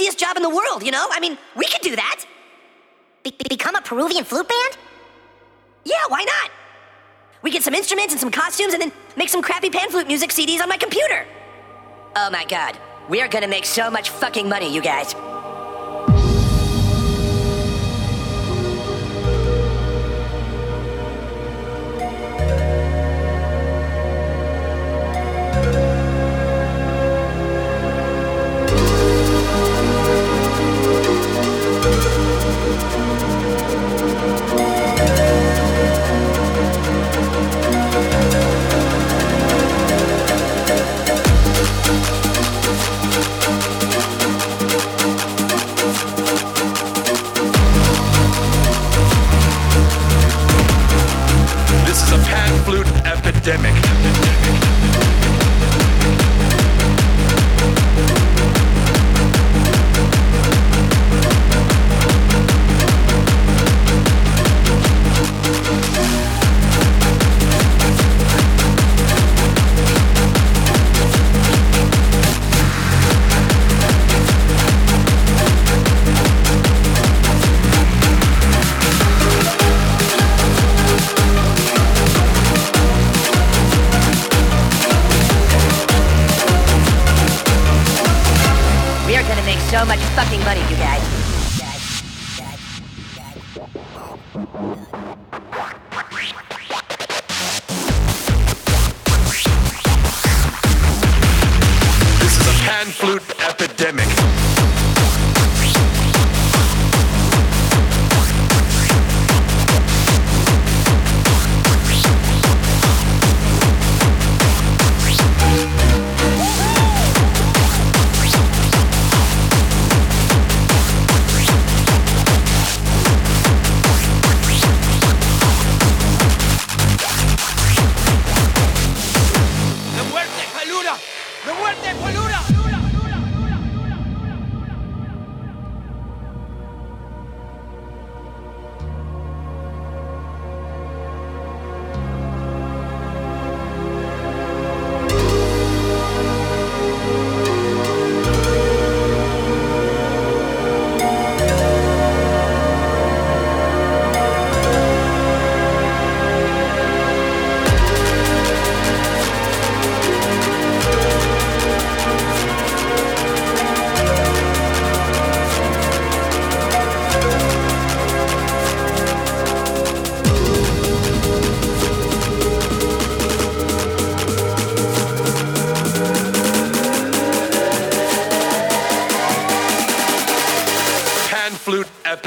easiest job in the world, you know? I mean, we could do that. Be- become a Peruvian flute band? Yeah, why not? We get some instruments and some costumes and then make some crappy pan flute music CDs on my computer. Oh my god, we are gonna make so much fucking money, you guys. Epidemic.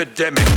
Epidemic.